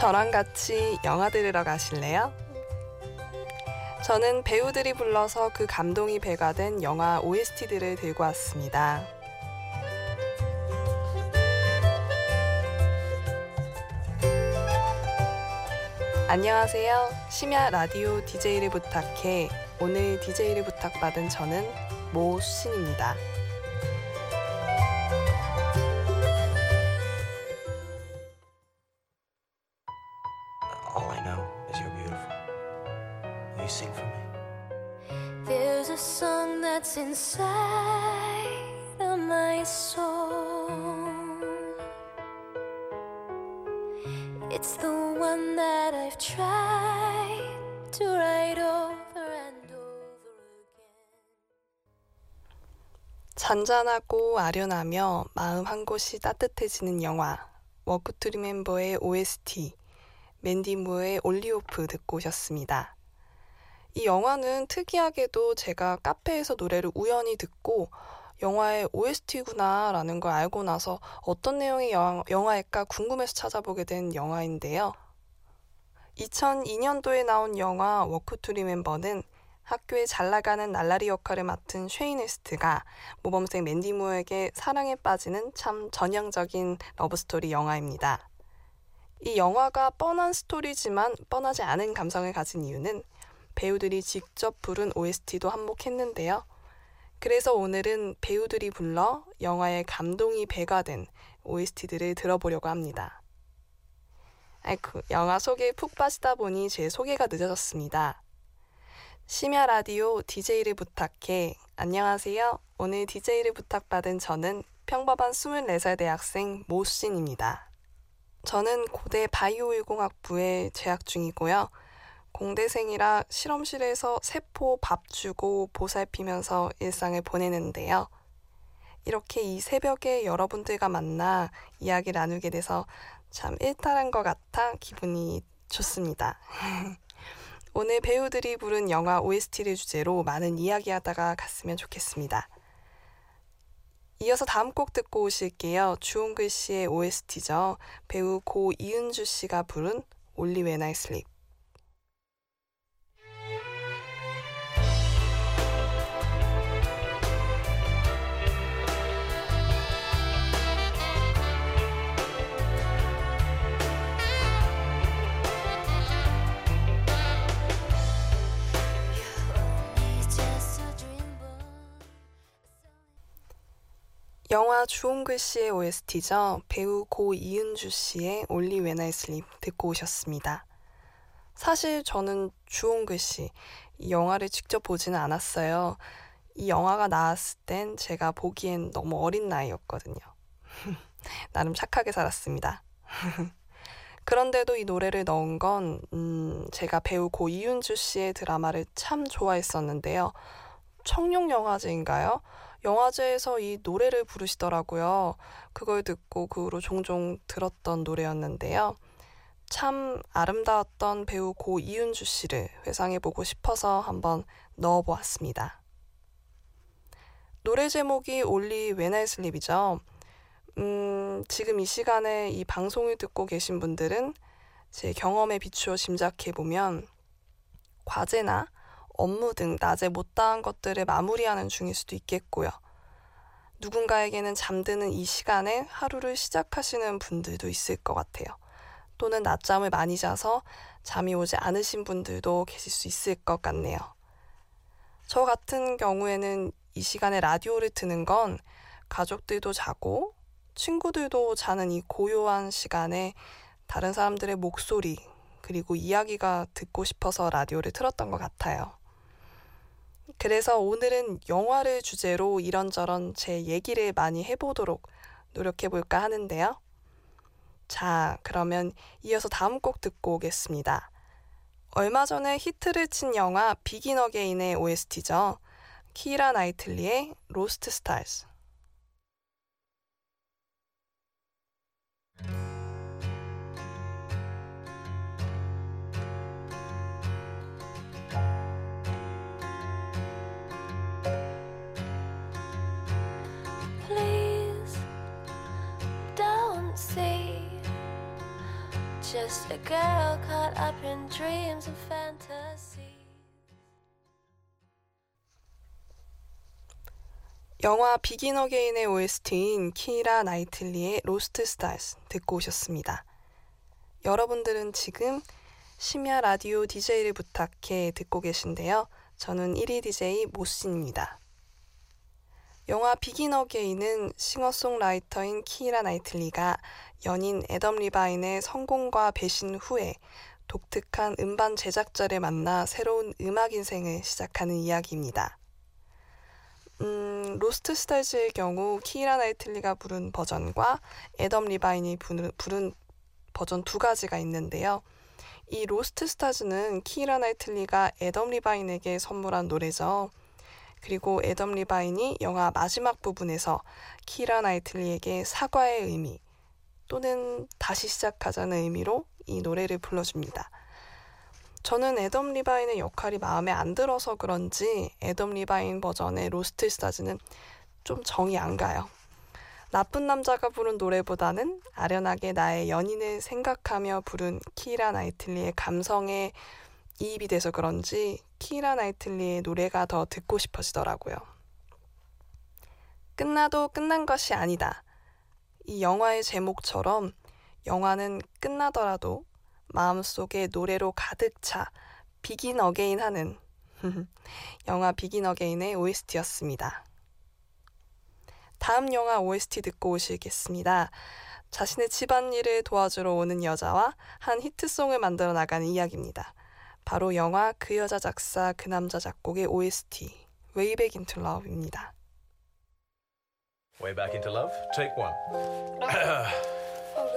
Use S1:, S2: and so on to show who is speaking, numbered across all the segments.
S1: 저랑 같이 영화 들으러 가실래요? 저는 배우들이 불러서 그 감동이 배가 된 영화 OST들을 들고 왔습니다. 안녕하세요. 심야 라디오 DJ를 부탁해. 오늘 DJ를 부탁받은 저는 모수신입니다. 잔잔하고 아련하며 마음 한 곳이 따뜻해지는 영화 Walk to Remember의 OST 맨디 무어의 Only Hope 듣고 오셨습니다. 이 영화는 특이하게도 제가 카페에서 노래를 우연히 듣고 영화의 OST구나 라는 걸 알고 나서 어떤 내용의 영화, 영화일까 궁금해서 찾아보게 된 영화인데요. 2002년도에 나온 영화 Walk to Remember는 학교에 잘 나가는 날라리 역할을 맡은 쉐인 웨스트가 모범생 맨디 무어에게 사랑에 빠지는 참 전형적인 러브스토리 영화입니다. 이 영화가 뻔한 스토리지만 뻔하지 않은 감성을 가진 이유는 배우들이 직접 부른 OST도 한몫했는데요. 그래서 오늘은 배우들이 불러 영화의 감동이 배가 된 OST들을 들어보려고 합니다. 아이쿠, 영화 소개에 푹 빠지다 보니 제 소개가 늦어졌습니다. 심야 라디오 DJ를 부탁해. 안녕하세요. 오늘 DJ를 부탁받은 저는 평범한 24살 대학생 모수진입니다. 저는 고대 바이오일공학부에 재학 중이고요. 공대생이라 실험실에서 세포 밥 주고 보살피면서 일상을 보내는데요. 이렇게 이 새벽에 여러분들과 만나 이야기 나누게 돼서 참 일탈한 것 같아 기분이 좋습니다. 오늘 배우들이 부른 영화 OST를 주제로 많은 이야기하다가 갔으면 좋겠습니다. 이어서 다음 곡 듣고 오실게요. 주홍글 씨의 OST죠. 배우 고 이은주 씨가 부른 Only When I Sleep. 영화 주홍 글 씨의 OST죠. 배우 고 이은주 씨의 I Sleep 듣고 오셨습니다. 사실 저는 주홍 글 씨, 이 영화를 직접 보지는 않았어요. 이 영화가 나왔을 땐 제가 보기엔 너무 어린 나이였거든요. 나름 착하게 살았습니다. 그런데도 이 노래를 넣은 건, 음, 제가 배우 고 이윤주 씨의 드라마를 참 좋아했었는데요. 청룡영화제인가요? 영화제에서 이 노래를 부르시더라고요. 그걸 듣고 그 후로 종종 들었던 노래였는데요. 참 아름다웠던 배우 고 이윤주 씨를 회상해보고 싶어서 한번 넣어보았습니다. 노래 제목이 올리 웬아이 슬립이죠. 음, 지금 이 시간에 이 방송을 듣고 계신 분들은 제 경험에 비추어 짐작해보면 과제나 업무 등 낮에 못다한 것들을 마무리하는 중일 수도 있겠고요. 누군가에게는 잠드는 이 시간에 하루를 시작하시는 분들도 있을 것 같아요. 또는 낮잠을 많이 자서 잠이 오지 않으신 분들도 계실 수 있을 것 같네요. 저 같은 경우에는 이 시간에 라디오를 트는 건 가족들도 자고 친구들도 자는 이 고요한 시간에 다른 사람들의 목소리 그리고 이야기가 듣고 싶어서 라디오를 틀었던 것 같아요. 그래서 오늘은 영화를 주제로 이런저런 제 얘기를 많이 해보도록 노력해볼까 하는데요. 자, 그러면 이어서 다음 곡 듣고 오겠습니다. 얼마 전에 히트를 친 영화 Begin Again의 OST죠. 키라 나이틀리의 Lost.
S2: Please just a girl caught up in dreams and fantasies.
S1: 영화 Begin Again의 OST인 키라 나이틀리의 Lost Stars 듣고 오셨습니다. 여러분들은 지금 심야 라디오 DJ를 부탁해 듣고 계신데요. 저는 1일 DJ 모수진입니다. 영화 Begin Again은 싱어송라이터인 키라 나이틀리가 연인 애덤 리바인의 성공과 배신 후에 독특한 음반 제작자를 만나 새로운 음악 인생을 시작하는 이야기입니다. 음, Lost Stars의 경우 키라 나이틀리가 부른 버전과 애덤 리바인이 부른, 부른 버전 두 가지가 있는데요. 이 Lost Stars는 키라 나이틀리가 애덤 리바인에게 선물한 노래죠. 그리고 애덤 리바인이 영화 마지막 부분에서 키라 나이틀리에게 사과의 의미 또는 다시 시작하자는 의미로 이 노래를 불러줍니다. 저는 애덤 리바인의 역할이 마음에 안 들어서 그런지 애덤 리바인 버전의 Lost Stars는 좀 정이 안 가요. 나쁜 남자가 부른 노래보다는 아련하게 나의 연인을 생각하며 부른 키라 나이틀리의 감성에 이입이 돼서 그런지 키라 나이틀리의 노래가 더 듣고 싶어지더라고요. 끝나도 끝난 것이 아니다. 이 영화의 제목처럼 영화는 끝나더라도 마음속에 노래로 가득 차 Begin Again 하는 영화 Begin Again의 OST였습니다. 다음 영화 OST 듣고 오시겠습니다. 자신의 집안일을 도와주러 오는 여자와 한 히트송을 만들어 나가는 이야기입니다. 바로 영화 그 여자 작사 그 남자 작곡의 OST Way Back Into Love입니다.
S3: Way back into love. Take one.
S4: Oh,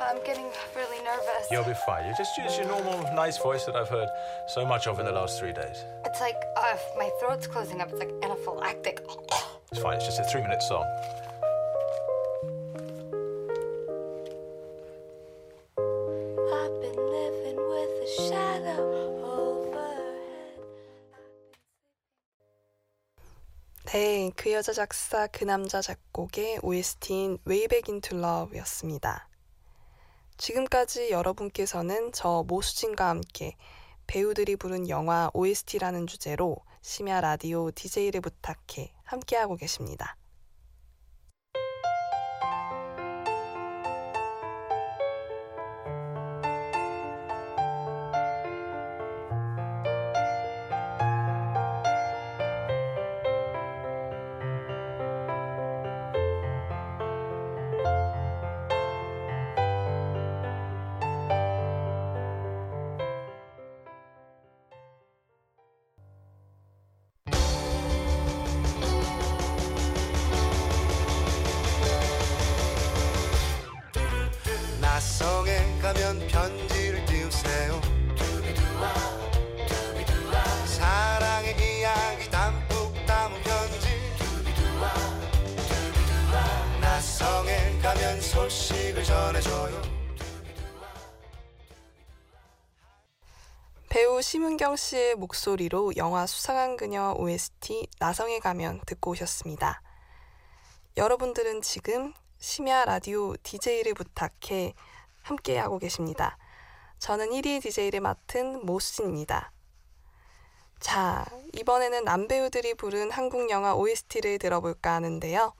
S4: I'm getting really nervous.
S3: You'll be fine. You just use your normal, nice voice that I've heard so much of in the last three days.
S4: It's like uh, my throat's closing up. It's like anaphylactic.
S3: It's fine. It's just a three-minute song.
S1: 네, 그 여자 작사 그 남자 작곡의 OST인 Way Back Into Love였습니다. 지금까지 여러분께서는 저 모수진과 함께 배우들이 부른 영화 OST라는 주제로 심야 라디오 DJ를 부탁해 함께하고 계십니다.
S5: 가면 소식을 전해줘요
S1: 배우 심은경 씨의 목소리로 영화 수상한 그녀 OST 나성에 가면 듣고 오셨습니다. 여러분들은 지금 심야 라디오 DJ를 부탁해 함께하고 계십니다. 저는 1위 DJ를 맡은 모순입니다. 자, 이번에는 남배우들이 부른 한국 영화 OST를 들어볼까 하는데요.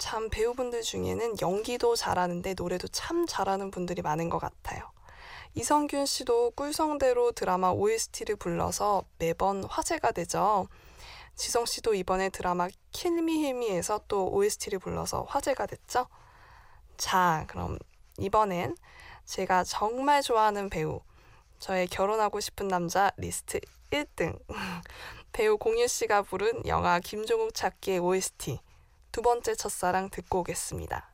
S1: 참 배우분들 중에는 연기도 잘하는데 노래도 참 잘하는 분들이 많은 것 같아요. 이성균 씨도 꿀성대로 드라마 OST를 불러서 매번 화제가 되죠. 지성 씨도 이번에 드라마 킬미힐미에서 또 OST를 불러서 화제가 됐죠. 자, 그럼 이번엔 제가 정말 좋아하는 배우, 저의 결혼하고 싶은 남자 리스트 1등 배우 공유 씨가 부른 영화 김종국 찾기의 OST 두 번째 첫사랑 듣고 오겠습니다.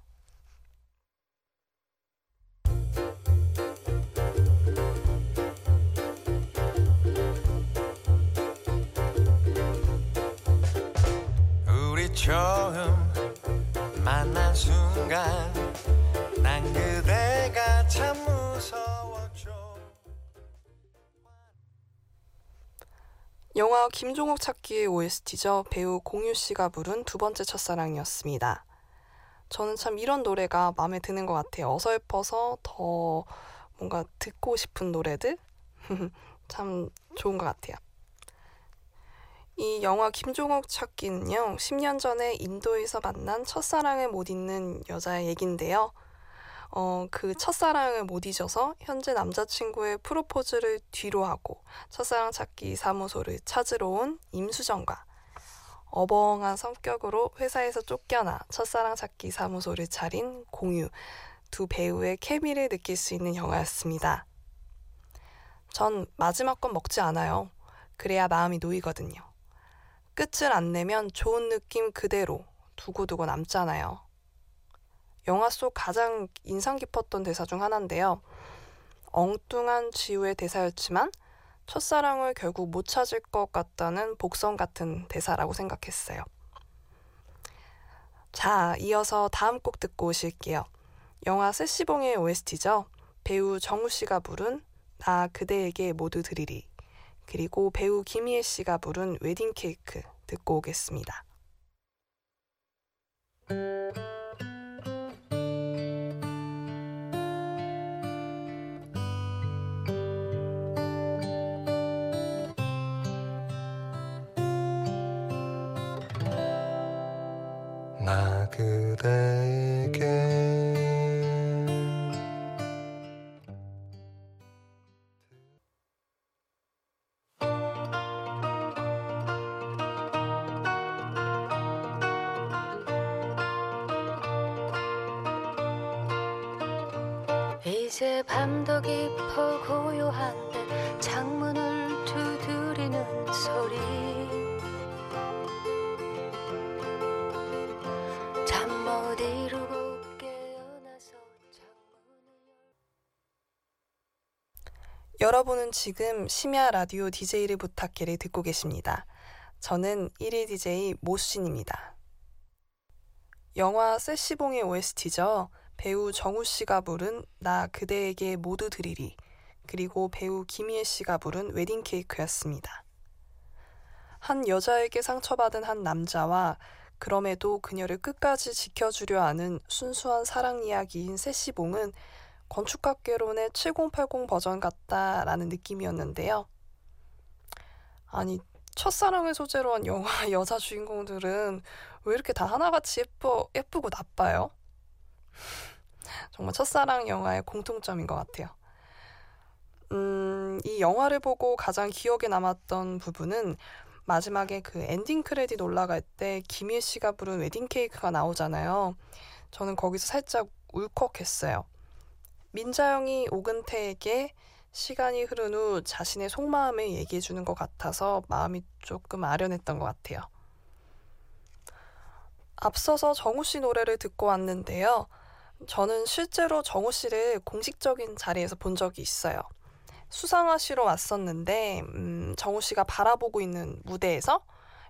S5: 우리 처음 만난 순간 난 그대가 참
S1: 영화 김종국 찾기의 OST죠. 배우 공유 씨가 부른 두 번째 첫사랑이었습니다. 저는 참 이런 노래가 마음에 드는 것 같아요. 어설퍼서 더 뭔가 듣고 싶은 노래들 참 좋은 것 같아요. 이 영화 김종욱 찾기는요, 10년 전에 인도에서 만난 첫사랑을 못 잊는 여자의 얘긴데요. 어, 그 첫사랑을 못 잊어서 현재 남자친구의 프로포즈를 뒤로 하고 첫사랑 찾기 사무소를 찾으러 온 임수정과 어벙한 성격으로 회사에서 쫓겨나 첫사랑 찾기 사무소를 차린 공유 두 배우의 케미를 느낄 수 있는 영화였습니다. 전 마지막 건 먹지 않아요. 그래야 마음이 놓이거든요. 끝을 안 내면 좋은 느낌 그대로 두고두고 남잖아요. 영화 속 가장 인상 깊었던 대사 중 하나인데요. 엉뚱한 지우의 대사였지만 첫사랑을 결국 못 찾을 것 같다는 복선 같은 대사라고 생각했어요. 자, 이어서 다음 곡 듣고 오실게요. 영화 세시봉의 OST죠. 배우 정우 씨가 부른 나 그대에게 모두 드리리. 그리고 배우 김희애 씨가 부른 웨딩 케이크 듣고 오겠습니다.
S2: 이제 밤도 깊어 고요한데 창문을 두드리는 소리 잠 못 이루고 깨어나서 창문을
S1: 여러분은 지금 심야 라디오 DJ를 부탁해를 듣고 계십니다. 저는 1일 DJ 모신입니다. 영화 세시봉의 OST죠. 배우 정우 씨가 부른 나 그대에게 모두 드리리 그리고 배우 김희애 씨가 부른 웨딩 케이크였습니다. 한 여자에게 상처받은 한 남자와 그럼에도 그녀를 끝까지 지켜주려 하는 순수한 사랑 이야기인 세시봉은 건축학개론의 7080 버전 같다라는 느낌이었는데요. 아니 첫사랑을 소재로 한 영화 여자 주인공들은 왜 이렇게 다 하나같이 예뻐 예쁘고 나빠요? 정말 첫사랑 영화의 공통점인 것 같아요. 음, 이 영화를 보고 가장 기억에 남았던 부분은 마지막에 그 엔딩 크레딧 올라갈 때 김희애 씨가 부른 웨딩 케이크가 나오잖아요. 저는 거기서 살짝 울컥했어요. 민자영이 오근태에게 시간이 흐른 후 자신의 속마음을 얘기해 주는 것 같아서 마음이 조금 아련했던 것 같아요. 앞서서 정우 씨 노래를 듣고 왔는데요. 저는 실제로 정우 씨를 공식적인 자리에서 본 적이 있어요. 수상하시러 왔었는데 음, 정우 씨가 바라보고 있는 무대에서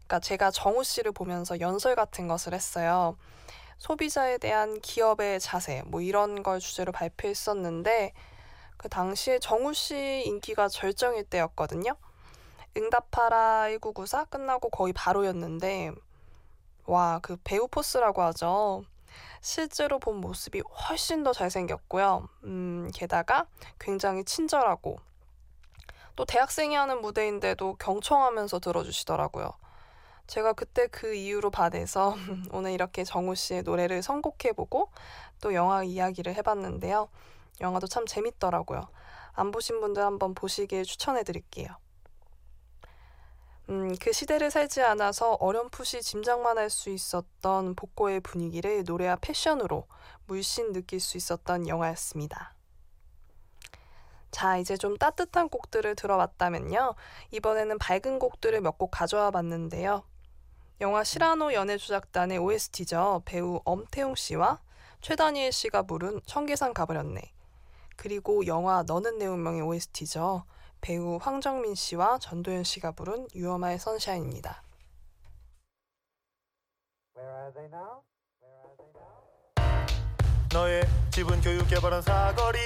S1: 그러니까 제가 정우 씨를 보면서 연설 같은 것을 했어요. 소비자에 대한 기업의 자세 뭐 이런 걸 주제로 발표했었는데 그 당시에 정우 씨 인기가 절정일 때였거든요. 응답하라 1994 끝나고 거의 바로였는데 와 그 배우 포스라고 하죠. 실제로 본 모습이 훨씬 더 잘생겼고요. 음, 게다가 굉장히 친절하고 또 대학생이 하는 무대인데도 경청하면서 들어주시더라고요. 제가 그때 그 이유로 반해서 오늘 이렇게 정우 씨의 노래를 선곡해보고 또 영화 이야기를 해봤는데요. 영화도 참 재밌더라고요. 안 보신 분들 한번 보시길 추천해드릴게요. 음, 그 시대를 살지 않아서 어렴풋이 짐작만 할 수 있었던 복고의 분위기를 노래와 패션으로 물씬 느낄 수 있었던 영화였습니다. 자, 이제 좀 따뜻한 곡들을 들어봤다면요. 이번에는 밝은 곡들을 몇 곡 가져와 봤는데요. 영화 시라노 연애조작단의 OST죠. 배우 엄태웅 씨와 최다니엘 씨가 부른 청계산 가버렸네. 그리고 영화 너는 내 운명의 OST죠. 배우 황정민 씨와 전도연 씨가 부른 유어마의 선샤인입니다.
S5: 너의 집은 교육개발원 사거리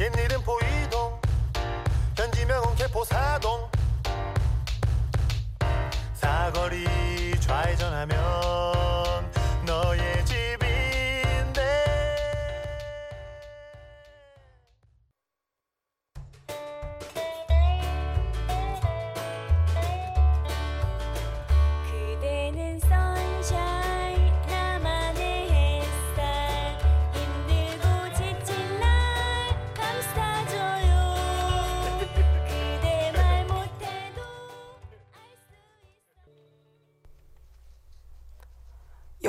S5: 옛일은 포이동 현지명은 개포사동. 사거리 좌회전하면 너의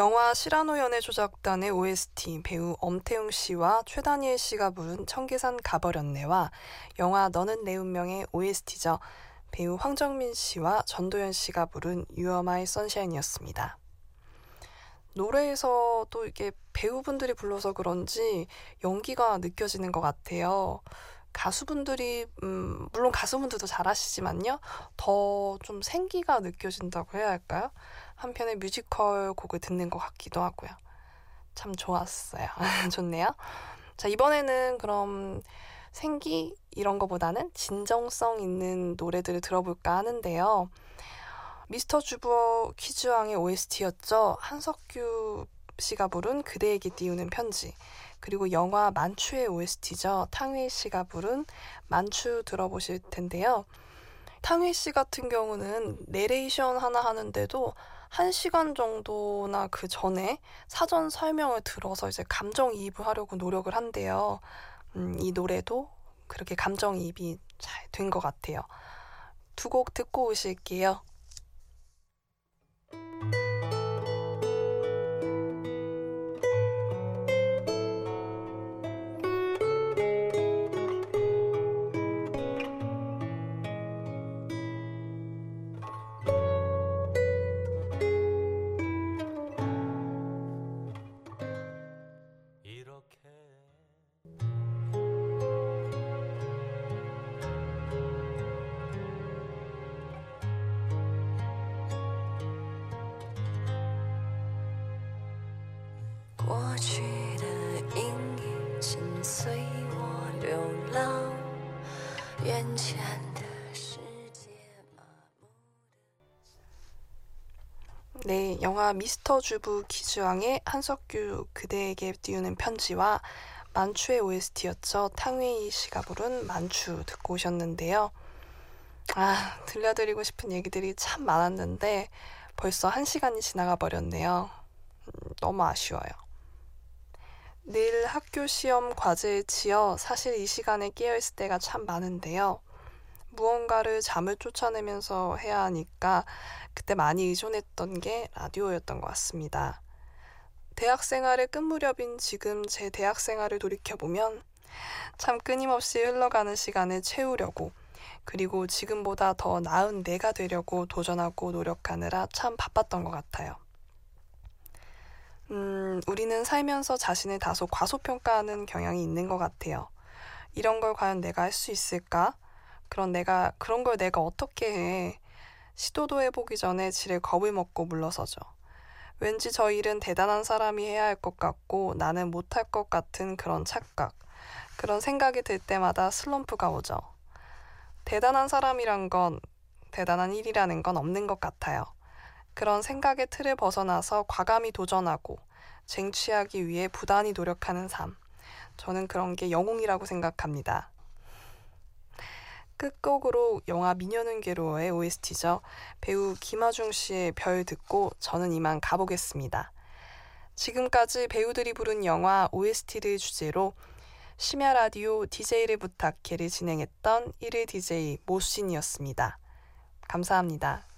S1: 영화 시라노 연애 조작단의 OST 배우 엄태웅 씨와 최다니엘 씨가 부른 청계산 가버렸네와 영화 너는 내 운명의 OST죠. 배우 황정민 씨와 전도연 씨가 부른 You Are My Sunshine이었습니다. 노래에서 또 이게 배우분들이 불러서 그런지 연기가 느껴지는 것 같아요. 가수분들이 음, 물론 가수분들도 잘하시지만요. 더 좀 생기가 느껴진다고 해야 할까요? 한편의 뮤지컬 곡을 듣는 것 같기도 하고요. 참 좋았어요. 좋네요. 자, 이번에는 그럼 생기 이런 거보다는 진정성 있는 노래들을 들어볼까 하는데요. 미스터 주버 퀴즈왕의 OST였죠. 한석규 씨가 부른 그대에게 띄우는 편지. 그리고 영화 만추의 OST죠. 탕웨이 씨가 부른 만추 들어보실 텐데요. 탕웨이 씨 같은 경우는 내레이션 하나 하는데도 한 시간 정도나 그 전에 사전 설명을 들어서 이제 감정이입을 하려고 노력을 한대요. 음, 이 노래도 그렇게 감정이입이 잘 된 것 같아요. 두 곡 듣고 오실게요. 네, 영화 미스터 주부 기주왕의 한석규 그대에게 띄우는 편지와 만추의 OST였죠. 탕웨이 씨가 부른 만추 듣고 오셨는데요. 아, 들려드리고 싶은 얘기들이 참 많았는데 벌써 한 시간이 지나가 버렸네요. 음, 너무 아쉬워요. 늘 학교 시험 과제에 치여 사실 이 시간에 깨어있을 때가 참 많은데요. 무언가를 잠을 쫓아내면서 해야 하니까 그때 많이 의존했던 게 라디오였던 것 같습니다. 대학 생활의 끝 무렵인 지금 제 대학 생활을 돌이켜보면 참 끊임없이 흘러가는 시간을 채우려고 그리고 지금보다 더 나은 내가 되려고 도전하고 노력하느라 참 바빴던 것 같아요. 음, 우리는 살면서 자신을 다소 과소평가하는 경향이 있는 것 같아요. 이런 걸 과연 내가 할 수 있을까? 그런 내가, 그런 걸 내가 어떻게 해? 시도도 해보기 전에 지레 겁을 먹고 물러서죠. 왠지 저 일은 대단한 사람이 해야 할 것 같고 나는 못할 것 같은 그런 착각. 그런 생각이 들 때마다 슬럼프가 오죠. 대단한 사람이란 건 대단한 일이라는 건 없는 것 같아요. 그런 생각의 틀을 벗어나서 과감히 도전하고 쟁취하기 위해 부단히 노력하는 삶. 저는 그런 게 영웅이라고 생각합니다. 끝곡으로 영화 미녀는 괴로워의 OST죠. 배우 김하중 씨의 별 듣고 저는 이만 가보겠습니다. 지금까지 배우들이 부른 영화 OST를 주제로 심야 라디오 DJ를 부탁해를 진행했던 1일 DJ 모신이었습니다. 감사합니다.